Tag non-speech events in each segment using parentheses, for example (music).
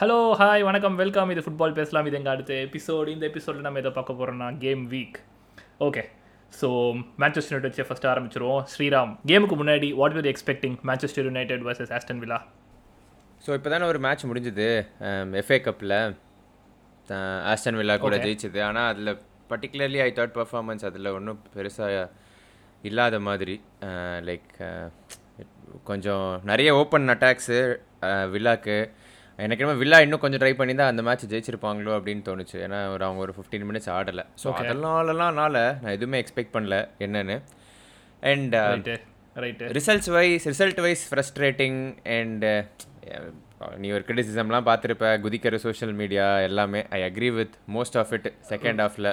Hello hi வணக்கம் welcome இது football பேசலாம். இது எங்கள் அடுத்த எபிசோடு இந்த எபிசோடில் நம்ம எதை பார்க்க போகிறோம்னா game week okay so Manchester United வச்சு ஃபஸ்ட்டு ஆரம்பிச்சிருவோம். ஸ்ரீராம் கேமுக்கு முன்னாடி what were expecting Manchester United versus Aston Villa so இப்போ தானே ஒரு மேட்ச் முடிஞ்சுது. எஃப்ஏ கப்பில் ஆஸ்டன் வில்லா கூட. ஜெயிச்சது. ஆனால் அதில் பர்டிகுலர்லி ஐ தாட் பர்ஃபார்மன்ஸ் அதில் ஒன்றும் பெருசாக இல்லாத மாதிரி லைக் கொஞ்சம் நிறைய ஓப்பன் அட்டாக்ஸு வில்லாக்கு எனக்கு என்ன வில்லா இன்னும் கொஞ்சம் ட்ரை பண்ணி தான் அந்த மேட்ச் ஜெயிச்சிருப்பாங்களோ அப்படின்னு தோணுச்சு. ஏன்னா ஒரு அவங்க ஒரு ஃபிஃப்டீன் மினிட்ஸ் ஆடலை. ஸோ. அதனாலலாம்னால நான் எதுவுமே எக்ஸ்பெக்ட் பண்ணல என்னன்னு. And right right results wise result wise frustrating and நீ ஒரு கிரிட்டிசிசம்லாம் பார்த்துருப்ப குதிக்கிற சோஷியல் மீடியா எல்லாமே. I agree with most of it second ஹாஃபில்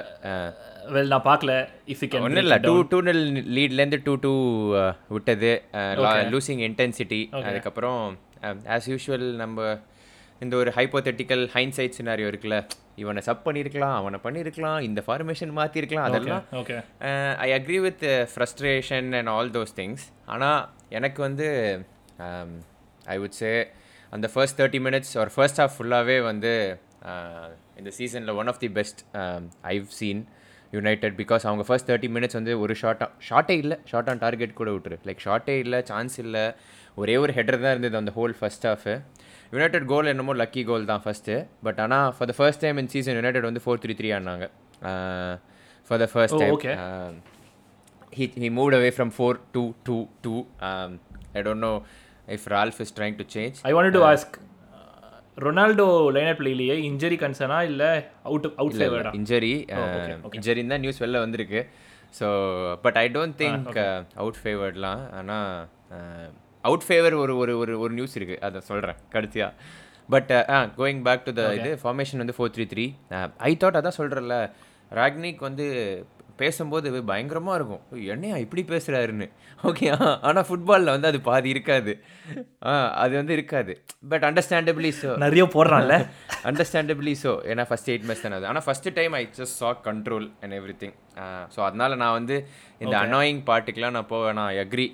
வெல் நான் பார்க்கல. இஃப் கேன் ஒன்றும் இல்லை. டூ டூ நில் லீட்லேருந்து டூ டூ விட்டது. லூசிங் இன்டென்சிட்டி அதுக்கப்புறம் ஆஸ் யூஷுவல் நம்ம இந்த ஒரு ஹைப்போதெட்டிக்கல் ஹைன்சைட் சினாரியோ இருக்குல்ல இவனை சப் பண்ணியிருக்கலாம் அவனை பண்ணியிருக்கலாம் இந்த ஃபார்மேஷன் மாற்றிருக்கலாம் அதெல்லாம் okay I agree with frustration and all those things ஆனால் எனக்கு வந்து ஐ வுட் சே அந்த ஃபர்ஸ்ட் தேர்ட்டி மினிட்ஸ் ஒரு ஃபர்ஸ்ட் ஹாஃப் ஃபுல்லாகவே வந்து இந்த சீசனில் one of the best I've seen United because அவங்க ஃபர்ஸ்ட் தேர்ட்டி மினிட்ஸ் வந்து ஒரு ஷார்ட்டாக ஷார்ட்டே இல்லை ஷார்ட் ஆன் டார்கெட் கூட விட்டுரு. லைக் ஷார்ட்டே இல்லை சான்ஸ் இல்லை. ஒரே ஒரு ஹெடர் தான் இருந்தது அந்த whole first half United goal என்னமோ லக்கி கோல் தான் ஃபஸ்ட்டு பட் ஆனால் for the first time in season United வந்து ஃபோர் த்ரீ த்ரீ ஆனாங்க for the first time he moved away from four to two two. Um, I don't know if Ralph is trying to change. I want to ask Ronaldo லைனப்ல இல்லையே? Injury கன்சர்னா இல்லை out out ஃபேவர்டா injury. இன்ஜரின்னு தான் news வெளில வந்திருக்கு. So but I don't think out ஃபேவர்ட்லாம் ஆனால் out favour ஒரு ஒரு ஒரு ஒரு நியூஸ் இருக்குது அதை சொல்கிறேன் கடைசியாக but ah going back to the இது ஃபார்மேஷன் வந்து four three three I thought அதான் சொல்கிறேன்ல ராக்னிக் வந்து பேசும்போது பயங்கரமாக இருக்கும். என்னையா இப்படி பேசுகிறாருன்னு ஓகே ஆனால் ஃபுட்பாலில் வந்து அது பாதி இருக்காது. ஆ அது வந்து இருக்காது. பட் அண்டர்ஸ்டாண்டபிளி ஸோ நிறைய போடுறான்ல. (laughs) அண்டர்ஸ்டாண்டபிளி ஸோ ஏன்னா ஃபஸ்ட் எயிட் மேட்ச் தானே அது. ஆனால் first time I just saw control and everything so அதனால நான் வந்து இந்த அனாயிங் பார்ட்டுக்கெலாம் நான் போவேன். நான் அக்ரி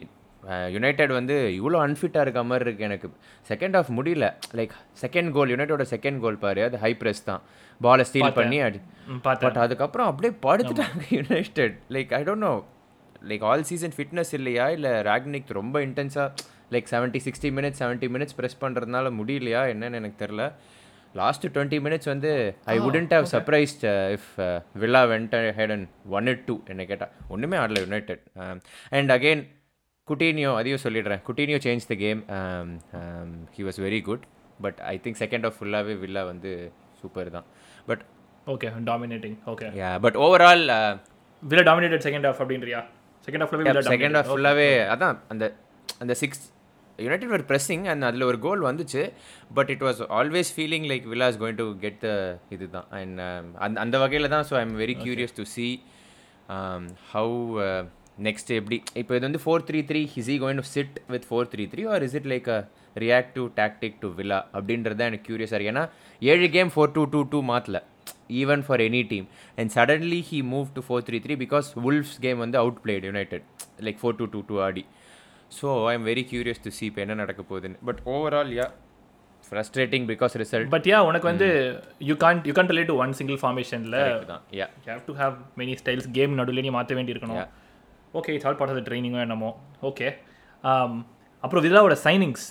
யுனைடெட் வந்து இவ்வளோ அன்ஃபிட்டாக இருக்க மாதிரி இருக்குது எனக்கு. செகண்ட் ஆஃப் முடியல. லைக் செகண்ட் கோல் யுனைடோட செகண்ட் கோல் பாரு அது ஹை ப்ரெஸ் தான். பாலை ஸ்டீல் பண்ணி அடி பட் அதுக்கப்புறம் அப்படியே படுத்துட்டாங்க United like I don't know like all season fitness இல்லையா? இல்லை ராக்னிக் ரொம்ப இன்டென்ஸாக like seventy sixty minutes seventy minutes press பண்ணுறதுனால முடியலையா? என்னன்னு எனக்கு தெரில லாஸ்ட் டுவெண்ட்டி மினிட்ஸ் வந்து I wouldn't have surprised if Villa went head and won it two என்ன கேட்டால் ஒன்றுமே ஆடல யுனைடெட் அண்ட் அகெயின் குட்டீனியோ அதையும் சொல்லிடுறேன். Coutinho change the game he was very good but I think second half ஃபுல்லாகவே Villa வந்து super தான். But okay dominating okay yeah but overall Villa dominated second half அப்படின்றியா? Second Villa second half ஃபுல்லாகவே அதான் அந்த அந்த six United ஒரு pressing and அதில் ஒரு கோல் வந்துச்சு. But it was always feeling like Villa is going to get the இது தான் அண்ட் அந்த அந்த வகையில் தான் so I am very curious to see how next எப்படி இப்போ இது வந்து four three three is he going to sit with four three three or is it like a reactive tactic to Villa அப்படின்றது தான் எனக்கு கியூரியஸாக இருக்குது ஏன்னா ஏழு game four two two two மாற்றல even for any team and suddenly he move to four three three because Wolves game வந்து out played United like four two two two Aadi. So I am very curious to see இப்போ என்ன நடக்க போகுதுன்னு. But overall yeah frustrating because result but yeah உனக்கு வந்து you can't you can't relate to one single ஃபார்மேஷனில் தான் yeah you have to have many styles game நடுவில் நீ மாற்ற வேண்டியிருக்கணும். Okay it's all part of the ட்ரைனிங்கோ என்னமோ ஓகே அப்புறம் வில்லாவோட signings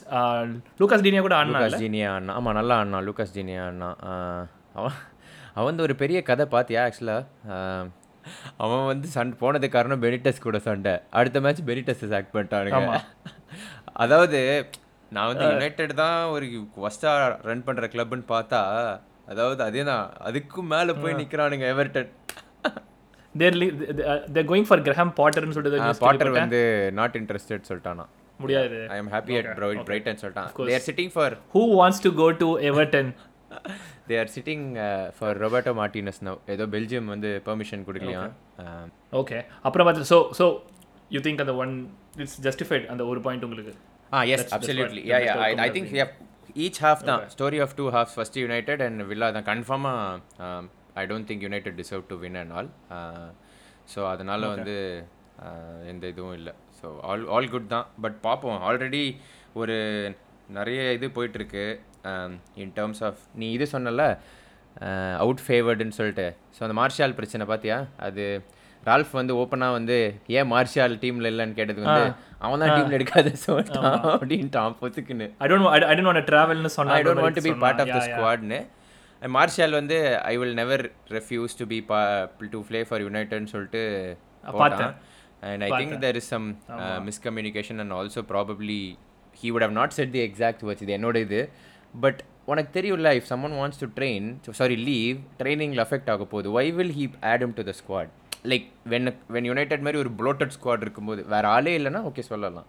Lucas Digne கூட ஆடினா லூகாஸ் ஜீனியா அண்ணா ஆமாம் நல்லா அண்ணா லூகாஸ் ஜீனியா அண்ணா ஆஹ் அவன் அவன் வந்து ஒரு பெரிய கதை பார்த்தியா ஆக்சுவலாக அவன் வந்து சண்டை போனது காரணம் பெனிட்டஸ் கூட சண்டை. அடுத்த மேட்ச் பெனிட்டஸ் ஆக்ட் பண்ணிட்டானுங்க. அதாவது நான் வந்து யுனைடெட் தான் ஒரு ஒஸ்ட்டாக ரன் பண்ணுற கிளப்னு பார்த்தா அதாவது அதே தான் அதுக்கும் மேலே போய் நிற்கிறானுங்க Everton they're they're going for Graham பாட்டர்னு சொல்லிட்டு பாட்டர் வந்து நாட் இன்ட்ரெஸ்டட் சொல்லிட்டானா. முடியாது. I am happy at Brighton சொல்லிட்டான். They're sitting for who wants to go to Everton they are sitting for Roberto Martinez now ஏதோ பெல்ஜியம் வந்து permission கொடுக்கலையா okay அப்புறம் பார்த்து ஸோ ஸோ யூ திங்க் அந்த ஒன் இட்ஸ் ஜஸ்டிஃபைட் அந்த ஒரு point உங்களுக்கு? ஆ yes absolutely yeah yeah I think each half தான். Story of two half first United and Villa தான். கன்ஃபார்மாக I don't think United deserve to win and all so அதனால் வந்து uh, எந்த இதுவும் இல்லை. ஸோ ஆல் ஆல் குட் தான். But பார்ப்போம் ஆல்ரெடி ஒரு நிறைய இது போயிட்டுருக்கு. இன் டேர்ம்ஸ் ஆஃப் நீ இது சொன்னல அவுட் ஃபேவர்டுன்னு சொல்லிட்டு. ஸோ அந்த மார்ஷால் பிரச்சனை பார்த்தியா அது ரால்ஃப் வந்து ஓப்பனாக வந்து ஏன் மார்ஷால் டீமில் இல்லைன்னு கேட்டது வந்து அவன் தான் டீமில் எடுக்காத சொல்லிட்டான் அப்படின்ட்டான் பொத்துக்குன்னு I don't I don't want ட்ராவல்னு சொன்னா I don't want to be part of the ஸ்குவாட்னு Martial வந்து I will never refuse to be பா டு ப்ளே ஃபார் யுனைடட்னு சொல்லிட்டு போட்டான். And I think there is some miscommunication and also probably he would have not said the exact words இது என்னோட இது. But உனக்கு தெரியும்ல if someone wants to train sorry leave ட்ரைனிங்கில் affect ஆக போகுது. Why will he add them to the squad like when when United மாதிரி ஒரு bloated squad இருக்கும்போது வேறு ஆளே இல்லைன்னா ஓகே சொல்லலாம்.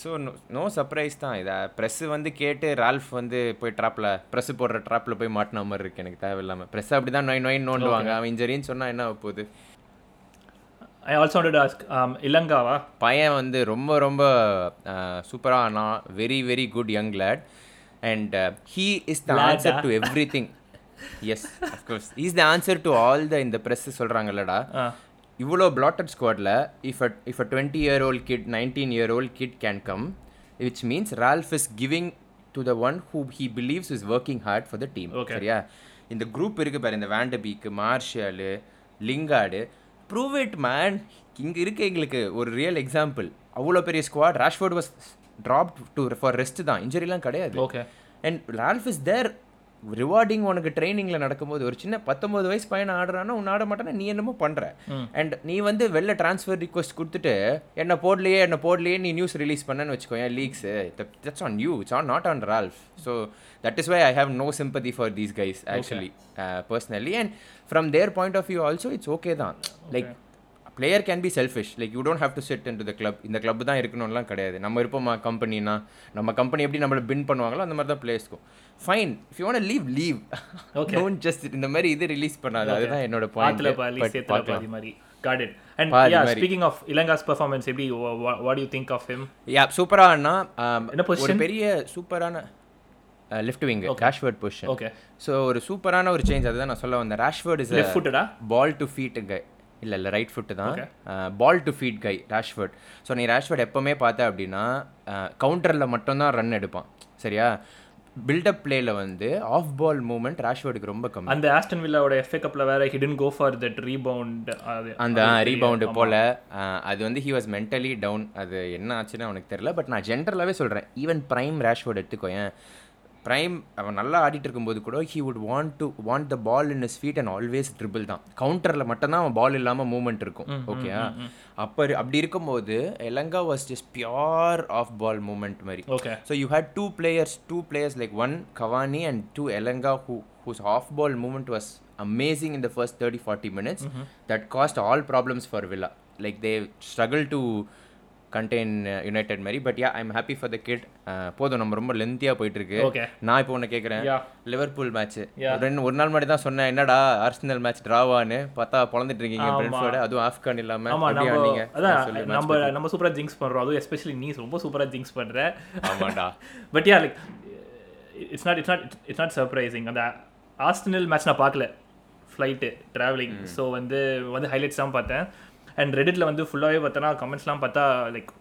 ஸோ நோ நோ சர்ப்ரைஸ் தான். இதை ப்ரெஸ்ஸு வந்து கேட்டு ரால்ஃப் வந்து போய் ட்ராப்பில் ப்ரெஸ்ஸு போடுற ட்ராப்பில் போய் மாட்டின மாதிரி இருக்குது எனக்கு தேவையில்லாமல் ப்ரெஸ் அப்படி தான் நொய் நொயின் நோண்டுவாங்க. அவன் இன்ஜரின்னு சொன்னால் என்ன போகுது? ஐ ஆல்சோ வாண்டட் ஆஸ்க் இலங்காவா பையன் வந்து ரொம்ப ரொம்ப சூப்பராக ஆனா very very good young lad and he is the answer to everything yes of course is the answer to all the இந்த ப்ரெஸ் சொல்கிறாங்கல்லடா இவ்வளோ bloated ஸ்குவாடில் if a if a twenty year old kid nineteen year old kid can come which means Ralf is giving to the one who he believes is working hard for the team சரியா? இந்த group இருக்கு பாரு இந்த வேண்டபீக்கு Martial Lingard prove it man இங்கே இருக்க எங்களுக்கு ஒரு real example அவ்வளோ பெரிய squad Rashford was drop to for rest தான். இன்ஜுரிலாம் கிடையாது. Okay and Ralf is there rewarding உனக்கு ட்ரைனிங்கில் நடக்கும்போது ஒரு சின்ன பத்தொம்பது வயசு பையனை ஆடுறான்னா உன் ஆட மாட்டானா நீ என்னமோ பண்ணுற அண்ட் நீ வந்து வெளில ட்ரான்ஸ்ஃபர் ரிக்வஸ்ட் கொடுத்துட்டு என்ன போடலையே என்ன போடலையே நீ நியூஸ் ரிலீஸ் பண்ணேன்னு வச்சுக்கோ ஏன் leaks that's on you it's on not on Ralf so that is why I have no sympathy for these guys actually personally and from their point of view also it's okay தான். Like player can be selfish like you don't have to set in to the club இந்த club தான் இருக்கணும்லாம் கிடையாது. நம்ம இருப்போமா கம்பெனினா நம்ம company எப்படி நம்மளை பின் பண்ணுவாங்களோ அந்த மாதிரி தான் பிளேயர்ஸ்க்கும் fine if you want leave leave don't just இந்த மாதிரி இது ரிலீஸ் பண்ணாது. அதுதான் என்னோட பாயிண்ட் மாதிரி. Got it and yeah speaking of Elanga's performance எப்படி what you think of him yeah சூப்பரானா என்ன ஒரு position? பெரிய சூப்பரான left wing Rashford position okay so ஒரு சூப்பரான ஒரு சேஞ்ச் அதுதான் நான் சொல்ல வந்தேன். ராஷ்வர்ட் இஸ் லெஃப்ட் ஃபுட்டடா பால் டு ஃபீட் கை இல்லை இல்லை ரைட் ஃபுட்டு தான். Ball to feet guy Rashford so நீ ராஷ்வர்ட் எப்போவுமே பார்த்த அப்படின்னா கவுண்டரில் மட்டும்தான் ரன் எடுப்பான். சரியா? பில்டப் பிளேல வந்து ஆஃப் பால் மூவ்மெண்ட் ராஷ்வர்டுக்கு ரொம்ப கம்மி. அந்த ஆஸ்டன் வில்லாவோட எஃப்ஏ கப்ல வேற hit and go for that rebound அந்த ரீபவுண்டு போல் அது வந்து ஹி வாஸ் மென்டலி டவுன் அது என்ன ஆச்சுன்னு அவனுக்கு தெரியல பட் நான் ஜென்ரலாகவே சொல்கிறேன் ஈவன் ப்ரைம் ரேஷ்வர்ட் எடுத்துக்கோயேன். ப்ரைம் அவன் நல்லா ஆடிட்டு இருக்கும்போது கூட he would want to want the ball in his feet and always dribble தான் கவுண்டரில் மட்டும்தான் அவன் பால் இல்லாமல் மூவ்மெண்ட் இருக்கும் ஓகே அப்போ அப்படி இருக்கும்போது Elanga was just pure of ball movement மாதிரி okay So you had two players, two players like one Cavani and two Elenga who whose off ball movement was amazing in the first 30 40 minutes that caused all problems for Villa. Like they struggled to contain uh, United Mary but yeah I'm happy for the kid. Uh, போதும் நம்ம ரொம்ப லென்த்தியாக போயிட்டு இருக்கு okay நான் இப்போ ஒன்று கேட்குறேன் யா Liverpool match. ரெண்டு ஒரு நாள் முன்னாடி தான் சொன்னேன் என்னடா ஆர்சனல் மேட்ச் டிராவான்னு பார்த்தா பொழந்துட்டு இருக்கீங்க பிரெண்ட்ஸோட அதுவும் ஆஃப்கான் இல்லாம ஆமா எப்படி நம்ம ஆனீங்க. அதான் நம்ம நம்ம சூப்பரா ஜிங்ஸ் பண்றோம். அதுவும் எஸ்பெஷலி நீ ரொம்ப சூப்பரா ஜிங்ஸ் பண்ற. ஆமாடா but yeah like it's not it's not it's not surprising அந்த ஆஸ்டனல் மேட்ச் நான் பார்க்கல. ஃப்ளைட்டு ட்ராவலிங் ஸோ வந்து வந்து ஹைலைட்ஸ் தான் பார்த்தேன். அண்ட் ரெடிட்டில் வந்து ஃபுல்லாகவே பார்த்தோன்னா கமெண்ட்ஸ்லாம் பார்த்தா லைக்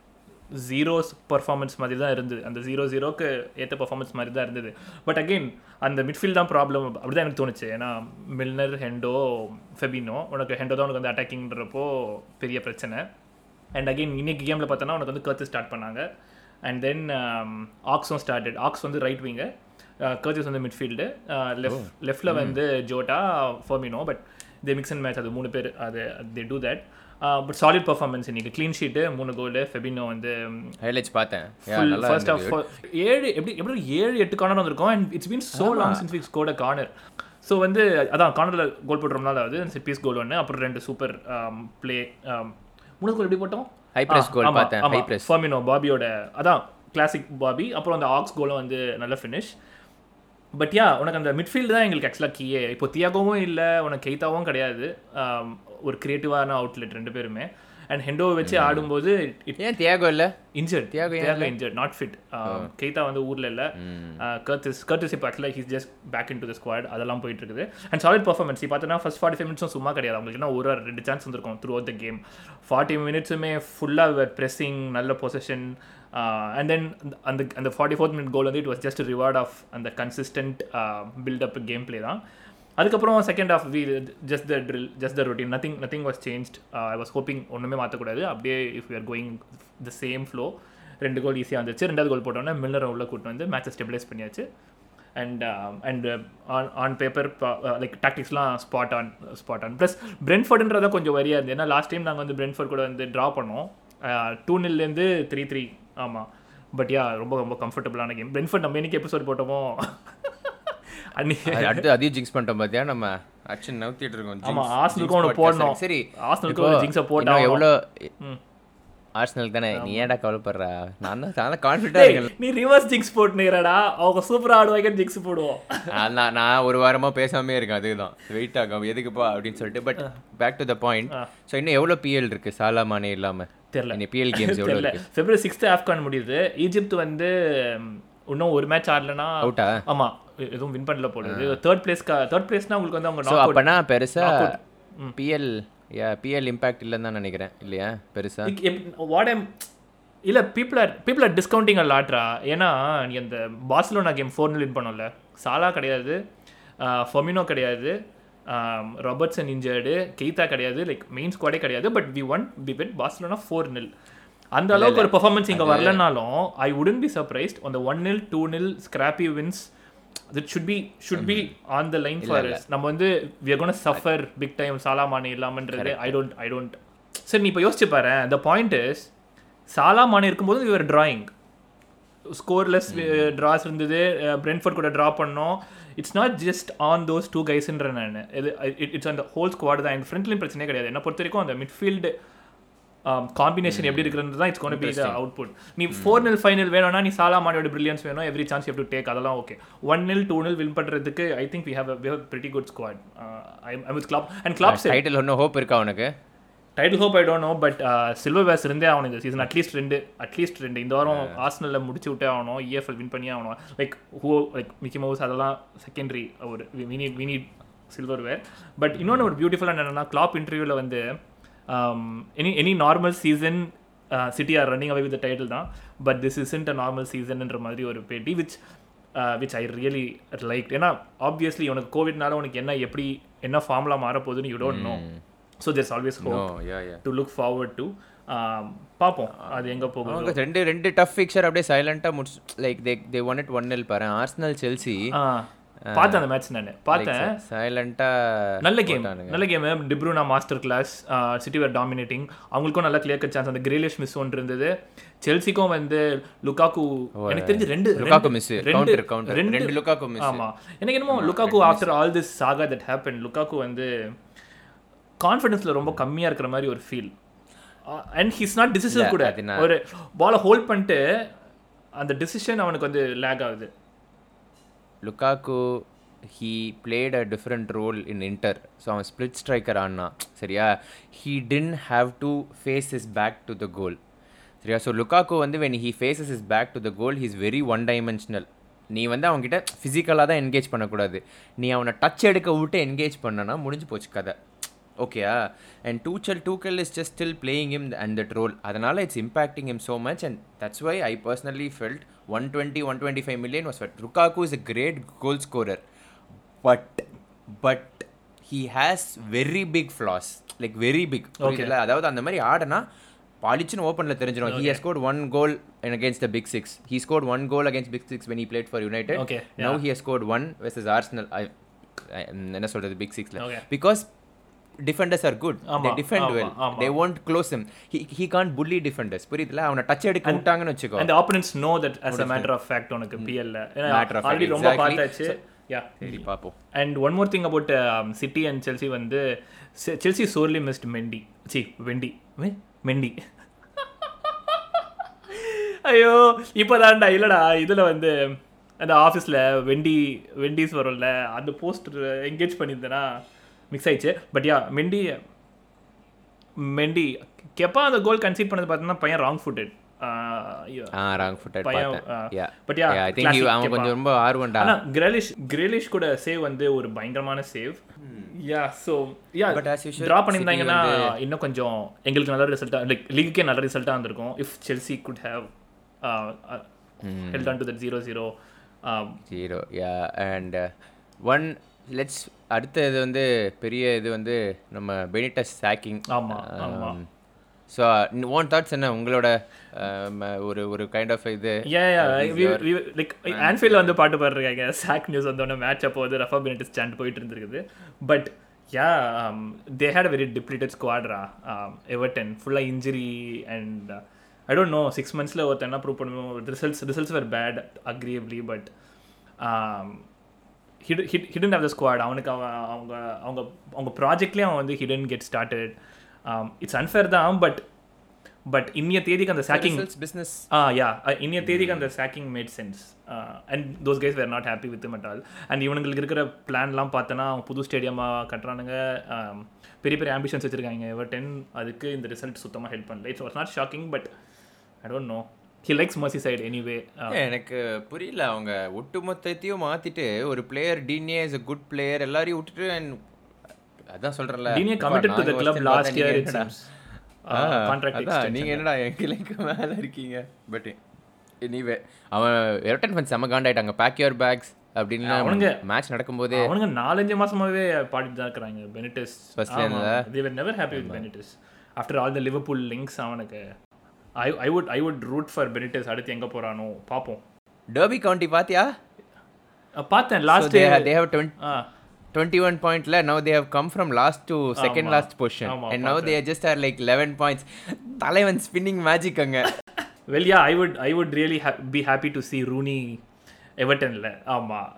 ஜீரோஸ் பர்ஃபார்மன்ஸ் மாதிரி தான் இருந்தது. அந்த ஜீரோ ஜீரோக்கு ஏற்ற பர்ஃபார்மன்ஸ் மாதிரி தான் இருந்தது. பட் அகெயின் அந்த மிட்ஃபீல்ட் தான் ப்ராப்ளம் அப்படி தான் எனக்கு தோணுச்சு. ஏன்னா மில்னர் ஹெண்டோ ஃபெபினோ உனக்கு ஹெண்டோ தான் உனக்கு வந்து அட்டாக்கிங்ன்றப்போ பெரிய பிரச்சனை. அண்ட் அகைன் இன்னைக்கு கேமில் பார்த்தோன்னா உனக்கு வந்து கர்த்து ஸ்டார்ட் பண்ணாங்க. அண்ட் தென் ஆக்ஸும் ஸ்டார்டட் ஆக்ஸ் வந்து ரைட் விங்கு கர்த்திஸ் வந்து மிட்ஃபீல்டு லெஃப்ட் லெஃப்டில் வந்து Jota Firmino but they mix and match அது மூணு பேர். அது they do that but solid performance இன்னைக்கு. க்ளீன் ஷீட்டு மூணு கோல் ஃபெபினோ வந்து ஹைலைட்ஸ் பார்த்தேன். ஃபுல் நல்லா ஃபர்ஸ்ட். ஆஃப் ஏழு எப்படி எப்படி ஏழு எட்டு கார்னர் வந்திருக்கும். And it's been so long since we scored a corner so வந்து அதான் கார்னரில் கோல் போட்டுறோம்னால அது செட் பீஸ் கோல் ஒன்று அப்புறம் ரெண்டு சூப்பர் ப்ளே மூணு கோல் எப்படி போட்டோம்? High press goal பார்த்தேன், high press. ஃபர்மினோ பாபியோட அதான் கிளாசிக் பாபி அப்புறம் அந்த ஆக்ஸ் கோலும் வந்து நல்ல ஃபினிஷ் பட் யா உனக்கு அந்த மிட்ஃபீல்டு தான் எங்களுக்கு ஆக்சுவலாக கீயே இப்போ தியாகவும் இல்லை உனக்கு கெய்தாவும் கிடையாது. Um, ஒரு கிரியேட்டிவான அவுட்லெட் ரெண்டு பேருமே. அண்ட் ஹெண்டோ வச்சு ஆடும்போது ஏன் தியாகோ இல்ல? Injured Thiago Thiago injured not fit Keita வந்து ஊர்ல இல்ல. கர்த்திஸ் கர்த்திஸ் இப்போ ஆக்சுவலாக he's just back in to the squad அதெல்லாம் போயிட்டு இருக்குது அண்ட் சாலிட் பர்ஃபார்மன்ஸ் பார்த்தோன்னா ஃபர்ஸ்ட் ஃபார்ட்டி ஃபைவ் மினிட்ஸும் சும்மா கிடையாது. அவங்களுக்கு என்ன ஒரு ரெண்டு சான்ஸ் வந்திருக்கும் throughout the game forty மினிட்ஸுமே ஃபுல்லாக ப்ரெஸ்ஸிங் நல்ல பொசிஷன் அண்ட் தென் அந்த அந்த ஃபார்ட்டி ஃபோர்த் மினிட் கோல் வந்து it was just reward of அந்த கன்சிஸ்டன்ட் பில்டப் கேம் பிளே தான். அதுக்கப்புறம் second half we just the drill just the routine nothing nothing was change I was hoping ஒன்றுமே மாற்றக்கூடாது அப்படியே if you are going the same flow ரெண்டு goal ஈஸியாக வந்துச்சு ரெண்டாவது கோல் போட்டோன்னே மில்லரை உள்ள கூட்டு வந்து மேட்சை ஸ்டெபிலைஸ் பண்ணியாச்சு. And and on on paper like டாக்டிக்ஸ்லாம் spot on spot on plus பிரென்ஃபர்டுன்றதான் கொஞ்சம் வரியாக இருந்தது. ஏன்னா லாஸ்ட் டைம் நாங்கள் வந்து பிரென்ஃபர்ட் கூட வந்து ட்ரா பண்ணோம். டூ நில்லேருந்து த்ரீ த்ரீ ஆமாம் பட் யா ரொம்ப ரொம்ப கம்ஃபர்டபுளான கேம் பிரென்ஃபர்ட் நம்ம இன்னைக்கு எபிசோட் போட்டோமோ? (laughs) அடுத்து அதையும் ஜிங்ஸ் பண்ணிட்டோம் பார்த்தியா நம்ம ஆக்ஷன் நவுத்திட்டு இருக்கோம். ஆமா, Jinx- ஆர்சனலுக்கும் Jinx ஒண்ணு podcast. போடணும். சரி ஆர்சனலுக்கு இப்போ ஒரு jinx-அ போட்டு இன்னும் ஆகணும். எவ்வளோ ம். ஆர்சனல் தானே? நீ ஏன்டா கவலைப்படுற? நான் தான் நான் கான்ஃபிடண்டாக இருக்கேன். நீ ரிவர்ஸ் ஜிங்ஸ் போட்டுனீங்கடா அவங்க சூப்பரா ஆடுவாங்கன்னு ஜிங்ஸ் போடுவோம். நான் நான் ஒரு வாரமா பேசாமே இருக்கேன் அதுதான் வெயிட் ஆகும் எதுக்குப்பா அப்படின்னு சொல்லிட்டு. But back to the point so இன்னும் எவ்வளோ பிஎல் இருக்கு? சாலா மானே இல்லாம. தெரியல. இன்னும் பிஎல் கேம்ஸ் எவ்வளோ தெரியல. இருக்கு? பிப்ரவரி சிக்ஸ்த் ஆஃப்கான் முடியுது. ஈஜிப்த் வந்து இன்னும் ஒரு மேட்ச் ஆடலனா அவுட்டா ஆமா. எ- எதுவும் வின் பண்ணல போடுது தேர்ட் பிளேஸ் தேர்ட் பிளேஸ்னா உங்களுக்கு வந்து அவங்க அப்பனா பெருசா. பிஎல் யா பிஎல் இம்பாக்ட் இல்லைன்னு தான் நினைக்கிறேன். இல்லையா? பெருசா? what I'm- இல்ல people are people are discounting லாட்ரா ஏன்னா நீ அந்த பார்சலோனா கேம் ஃபோர் வின் பண்ணல சாலா கிடையாது ஃபொமினோ கிடையாது ராபர்ட்சன் இன்ஜர்டு கெய்தா கிடையாது லைக் மெயின் ஸ்குவாடே கிடையாது but we won we beat Barcelona four nil அந்த அளவுக்கு ஒரு பெர்ஃபார்மன்ஸ் இங்க வரலனாலும் ஐ உடன் பி சர்ப்ரைஸ்ட் அந்த one nil two nil scrappy wins that should be should be on the line for us. நம்ம வந்து we are going to suffer big time Salah Mane இல்லாமன்றது I don't I don't சரி நீ இப்போ யோசிச்சு பாரு. The point is சாலாமானி இருக்கும்போது were drawing. ஸ்கோர்லெஸ் draws இருந்தது. Brentford கூட ட்ரா பண்ணோம். It's not just on those two கைஸ்ன்ற நான். இது இட்ஸ் அந்த ஹோல் ஸ்குவாட் தான். எங்கள் ஃப்ரண்ட்லையும் பிரச்சனையே கிடையாது. என்ன பொறுத்த வரைக்கும் அந்த மிட்ஃபீல்டு காம்பினேஷன் எப்படி இருக்கிறது தான் it's gonna be the output நீ ஃபோர் நில் ஃபைவ் நில் வேணும்னா நீ சாலாமானியோட பிரில்லியன்ஸ் வேணும். Every chance you to take அதெல்லாம் okay one nil two nil win பண்ணுறதுக்கு I think we have we have pretty good squad I with club and club title ஒன்றும் hope இருக்கா உனக்கு? Title hope I don't know but silver base இருந்தே ஆகணும் இந்த season at least ரெண்டு at least ரெண்டு. இந்த வாரம் ஆர்சனலில் முடிச்சு விட்டே ஆகணும் இஎஃப்எல் வின் பண்ணியே ஆகணும். Like who like Mickey Mouse அதெல்லாம் செகண்டரி ஒரு வினி வினி சில்வர் வேர் பட் இன்னொன்று ஒரு பியூட்டிஃபுல்லாக என்னென்னா கிளாப் இன்டர்வியூவில் வந்து any any normal season City are running away with title தான். But this isn't a normal சீசன்ன்ற மாதிரி ஒரு பேட்டி which which I really like ஏன்னா ஆப்வியஸ்லி உனக்கு கோவிட்னால உனக்கு என்ன எப்படி என்ன ஃபார்ம்லாம் மாறப்போகுதுன்னு you don't know so there's always to look forward to பார்ப்போம். அது எங்கே போகும் ரெண்டு ரெண்டு டஃப் ஃபிக்சர் அப்படியே சைலண்டாக முடிச்சு like they they won it one nil பாரு. ஆர்சனல் செல்சி பார்த்தேன் அந்த மேட்ச் நான். பார்த்தேன். சைலண்டாக நல்ல கேம் நல்ல game டிப்ரூனா master class City were dominating அவங்களுக்கும் நல்ல கிளியர் கட் சான்ஸ் அந்த கிரேலிஷ் மிஸ் ஒன்று இருந்தது. செல்சிக்கும் வந்து லுக்காக்கு எனக்கு தெரிஞ்சு ரெண்டு லுக்காக்கு மிஸ் ரெண்டு ரெண்டு. லுக்காக்கு மிஸ் ஆமா. எனக்கு என்னமோ Lukaku after all this saga that happen Lukaku வந்து கான்ஃபிடன்ஸ்ல ரொம்ப கம்மியா இருக்கிற மாதிரி ஒரு feel and his not decision கூட. ஒரு பாலை ஹோல்ட் பண்ணிட்டு அந்த டிசிஷன் அவனுக்கு வந்து லேக் ஆகுது. Lukaku he played a different role in Inter so அவன் ஸ்பிளிட் ஸ்ட்ரைக்கர் ஆனா சரியா? He didn't have to face his back to the goal சரியா? ஸோ லுக்காக்கு வந்து when he faces his back to the goal he's very one dimensional நீ வந்து அவங்ககிட்ட ஃபிசிக்கலாக தான் என்கேஜ் பண்ணக்கூடாது. நீ அவனை டச் எடுக்க விட்டு என்கேஜ் பண்ணனா முடிஞ்சு போச்சு கதை. ஓகேயா and Tuchel Tuchel is just still playing him and that role அதனால் it's impacting him so much and that's why I personally felt one twenty one twenty five million was but Lukaku is a great goal scorer but but he has very big flaws like very big ஓகேல அதாவது அந்த மாதிரி ஆடனா பாலிச்சுன்னு ஓப்பனில் தெரிஞ்சிடும் he scored one goal against the big six he scored one goal against big six when he played for United now he scored one versus Arsenal என்ன சொல்கிறது big சிக்ஸில். Because defenders are good they defend well. They won't close him. He he can't bully defenders. புரியுதுல? அவனை touch எடுக்க விட்டாங்கன்னு வச்சுக்கோ. And opponents know that as a matter of fact உனக்கு பிஎல்ல ஆல்ரெடி ரொம்ப. பார்த்தாச்சு. யா சரி பார்ப்போம். And one more thing about City and Chelsea வந்து Chelsea surely missed Mendy see Wendy Mendy ஐயோ இப்போதான்டா இல்லைடா. இதில் வந்து அந்த ஆஃபீஸில் வெண்டி வெண்டிஸ் வரும்ல அந்த போஸ்டர் என்கேஜ் பண்ணியிருந்தேன்னா மிக்ஸ் ஆயிடுச்சு. But yeah Mendy Mendy Kepa அந்த கோல் கன்சீட் பண்ணது பார்த்தீங்கன்னா பையன் ராங் ஃபுட்டட் ராங் ஃபுட்டட் பையன், ஆ. Yeah But yeah, I think classic அவன் Kepa. கொஞ்சம் ரொம்ப ஆர்வம்டா. ஆனா கிரேலிஷ் கிரேலிஷ் கூட சேவ் வந்து ஒரு பயங்கரமான save yeah so yeah draw பண்ணியிருந்தாங்கன்னா City இன்னும் கொஞ்சம் எங்களுக்கு நல்ல ரிசல்ட்டாக லைக் லீக்குக்கே நல்ல ரிசல்ட்டாக இருந்திருக்கும். If Chelsea could have held on to that zero zero zero yeah and one let's அடுத்த இது வந்து பெரிய இது வந்து நம்ம பெனிட்டஸ் சாக்கிங் ஆமா, ஆமா. ஸோ ஓன் தாட்ஸ் என்ன? உங்களோட ஒரு ஒரு கைண்ட் ஆஃப் இது லைக் ஆன்ஃபீல்டில் வந்து பாட்டு பாடுறாங்க சாக் நியூஸ் வந்தோடனே மேட்ச் அப்போ வந்து ரஃபா பெனிட் ஸ்டாண்ட் போயிட்டு இருந்திருக்குது. But yeah they had a very depleted ஸ்குவாட்ரா Everton ஃபுல்லாக injury and I don't know six மந்த்ஸில் ஒருத்தன் என்ன ப்ரூவ் பண்ணுவோம் results results were bad arguably but hidden of the squad அவனுக்கு அவன் அவங்க அவங்க அவங்க ப்ராஜெக்ட்லேயே அவன் வந்து hidden get started it's unfair தான் பட் பட் இன்னிய தேதிக்கு அந்த சாக்கிங் பிஸ்னஸ் ஆ யா இன்னிய தேதிக்கு அந்த sacking made sense and those guys were not happy with மட் ஆல் அண்ட் இவனுங்களுக்கு இருக்கிற பிளான்லாம் பார்த்தோன்னா அவங்க புது ஸ்டேடியமாக கட்டுறானுங்க. பெரிய பெரிய ஆம்பிஷன்ஸ் வச்சுருக்காங்க. எவர் டென் அதுக்கு இந்த ரிசல்ட் சுத்தமாக ஹெல்ப் பண்ணல. It's was not shocking but I don't know he likes Merseyside anyway எனக்கு புரியல. அவங்க ஒட்டுமொத்தத்தையும் மாத்திட்டு ஒரு player டினியே is a good player எல்லாரையும் விட்டுட்டு and அதான் Dinier அப்பா, committed to நாங்க the club first last பார்த்தா year, நீங்க என்னடா? என் கிளைக்கு மேல இருக்கீங்க? பட் எனிவே அவன் எரட்டன் ஃபன்ஸ் செம்ம காண்டாயிட்டாங்க. பேக் யுவர் பேக்ஸ் அப்படின்னு அவனுங்க- மேட்ச் நடக்கும்போதே. அவனுங்க நாலஞ்சு மாசமாவே பாடிட்டு தான் இருக்கிறாங்க. பெனிட்டிஸ் ல they were never happy with Benitez after all the Liverpool links அவனுக்கு I I would I would root for Benitez அடுத்து எங்கே போகிறானோ பார்ப்போம். டர்பி கவுண்டி பாத்தியா? அஹ் பார்த்தேன். Last they have- they have 20 ஆ. 21 பாயிண்ட்ல now they have come from last to second ஆமா. last position. ஆமா, and now they just are like 11 points. தலைவன் ஸ்பின்னிங் மேஜிக் அங்க. Well yeah I would I would really be happy to see Rooney எவர்டனில் ஆமாம்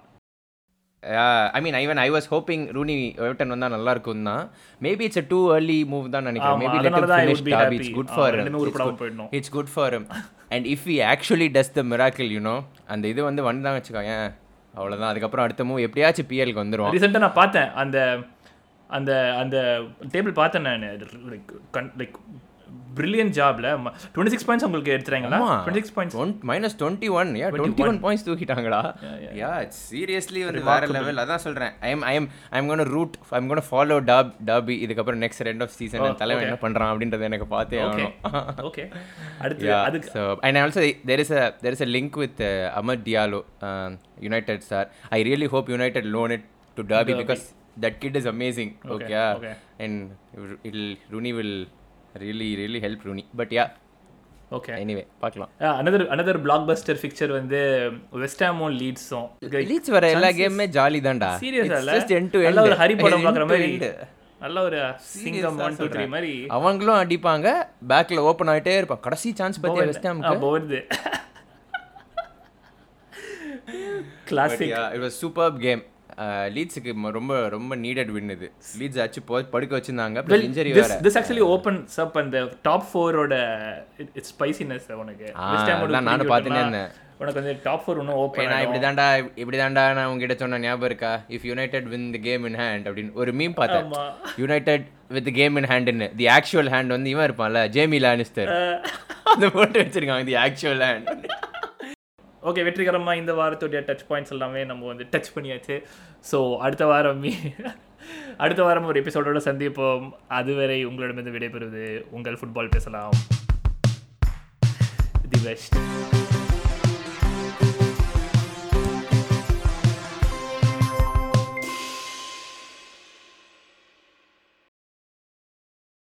I mean even I was hoping Rooney Everton வந்தா நல்லா இருக்கும் தான். Maybe it's a too early move தான் நினைக்கிறேன். Maybe let அதனால him தான் I finish would be Derby. happy. it's good ah, for him. ரெண்டுமே It's உருப்படாம good- போயிடணும். it's good for him. And if he actually does the miracle you know அந்த இது வந்து வந்தான் வச்சுக்கோங்க அவ்வளவுதான். அதுக்கப்புறம் அடுத்த மூவ் எப்படியாச்சும் பிஎல்க்கு வந்துரும். ரீசெண்டாக நான் பார்த்தேன். அந்த அந்த அந்த டேபிள் பார்த்தேன் நான். லைக் லைக் பிரில்லியன் ஜாப்ல டுவெண்ட்டி சிக்ஸ் பாயிண்ட்ஸ் உங்களுக்கு எடுத்துறாங்களா? Twenty six points minus twenty one yeah twenty one points தூக்கிட்டாங்களா yeah seriously வந்து வேற லெவல் அதான் சொல்றேன். I am I am I am gonna root I am gonna follow top டாபி இதுக்கப்புறம் next ரெண்ட் of season தலைவன் என்ன பண்றான் அப்படின்றத எனக்கு பார்த்தே ஓகே ஆகணும். ஓகே அடுத்து அதுக்கு so and also there is a there is a link with uh, Ahmad Diallo, um, United star. I really hope United loan it to Derby, Derby. because that kid is amazing. Okay, Okay, really really help Rooney. But yeah, okay anyway, பார்க்கலாம். Another another blockbuster fixture வந்து வெஸ்டாமும் லீட்ஸும் Leeds வர எல்லா கேமுமே jolly தான்டா சீரியஸா இல்ல? to நல்ல end. ஒரு ஹரி படம் பார்க்குற மாதிரி. நல்ல ஒரு சிங்கம் ஒன் டூ த்ரீ மாதிரி. அவங்களும் அடிப்பாங்க. பேக்ல ஓப்பன் ஆயிட்டே இருப்பான் கடைசி சான்ஸ் பத்தி வெஸ்ட் ஆ, போகுது. Classic it was super game லீட்ஸுக்கு ரொம்ப ரொம்ப நீடட் வின் இது. லீட்ஸ் ஆச்சு போ படுக்க வச்சிருந்தாங்க. இன்ஜரி வேற. this actually opens up அந்த டாப் ஃபோரோட இட்ஸ் ஸ்பைசினஸ் உனக்கு. ஓட நானும் பார்த்துட்டே இருந்தேன். உனக்கு வந்து டாப் ஃபோர் இன்னும் ஓப்பன் நான் இப்படி தாண்டா இப்படி தாண்டா நான் உங்ககிட்ட சொன்ன ஞாபகம் இருக்கா? If United win the game in hand அப்படின்னு ஒரு மீம் பார்த்தேன். யுனைடெட் வித் கேம் இன் ஹேண்ட்னு தி ஆக்சுவல் ஹேண்ட் வந்து இவன் இருப்பான்ல ஜேமி லானிஸ்டர் அந்த போட்டு வச்சிருக்காங்க தி ஆக்சுவல் ஹேண்ட் ஓகே வெற்றிகரமாக இந்த வாரத்துடைய டச் பாயிண்ட்ஸ் எல்லாமே நம்ம வந்து டச் பண்ணியாச்சு. ஸோ அடுத்த வாரம் மீ (laughs) அடுத்த வாரம் ஒரு எபிசோடோட சந்திப்போம். அதுவரை உங்களிடமிருந்து விடைபெறுவது உங்கள் ஃபுட்பால் பேசலாம். The best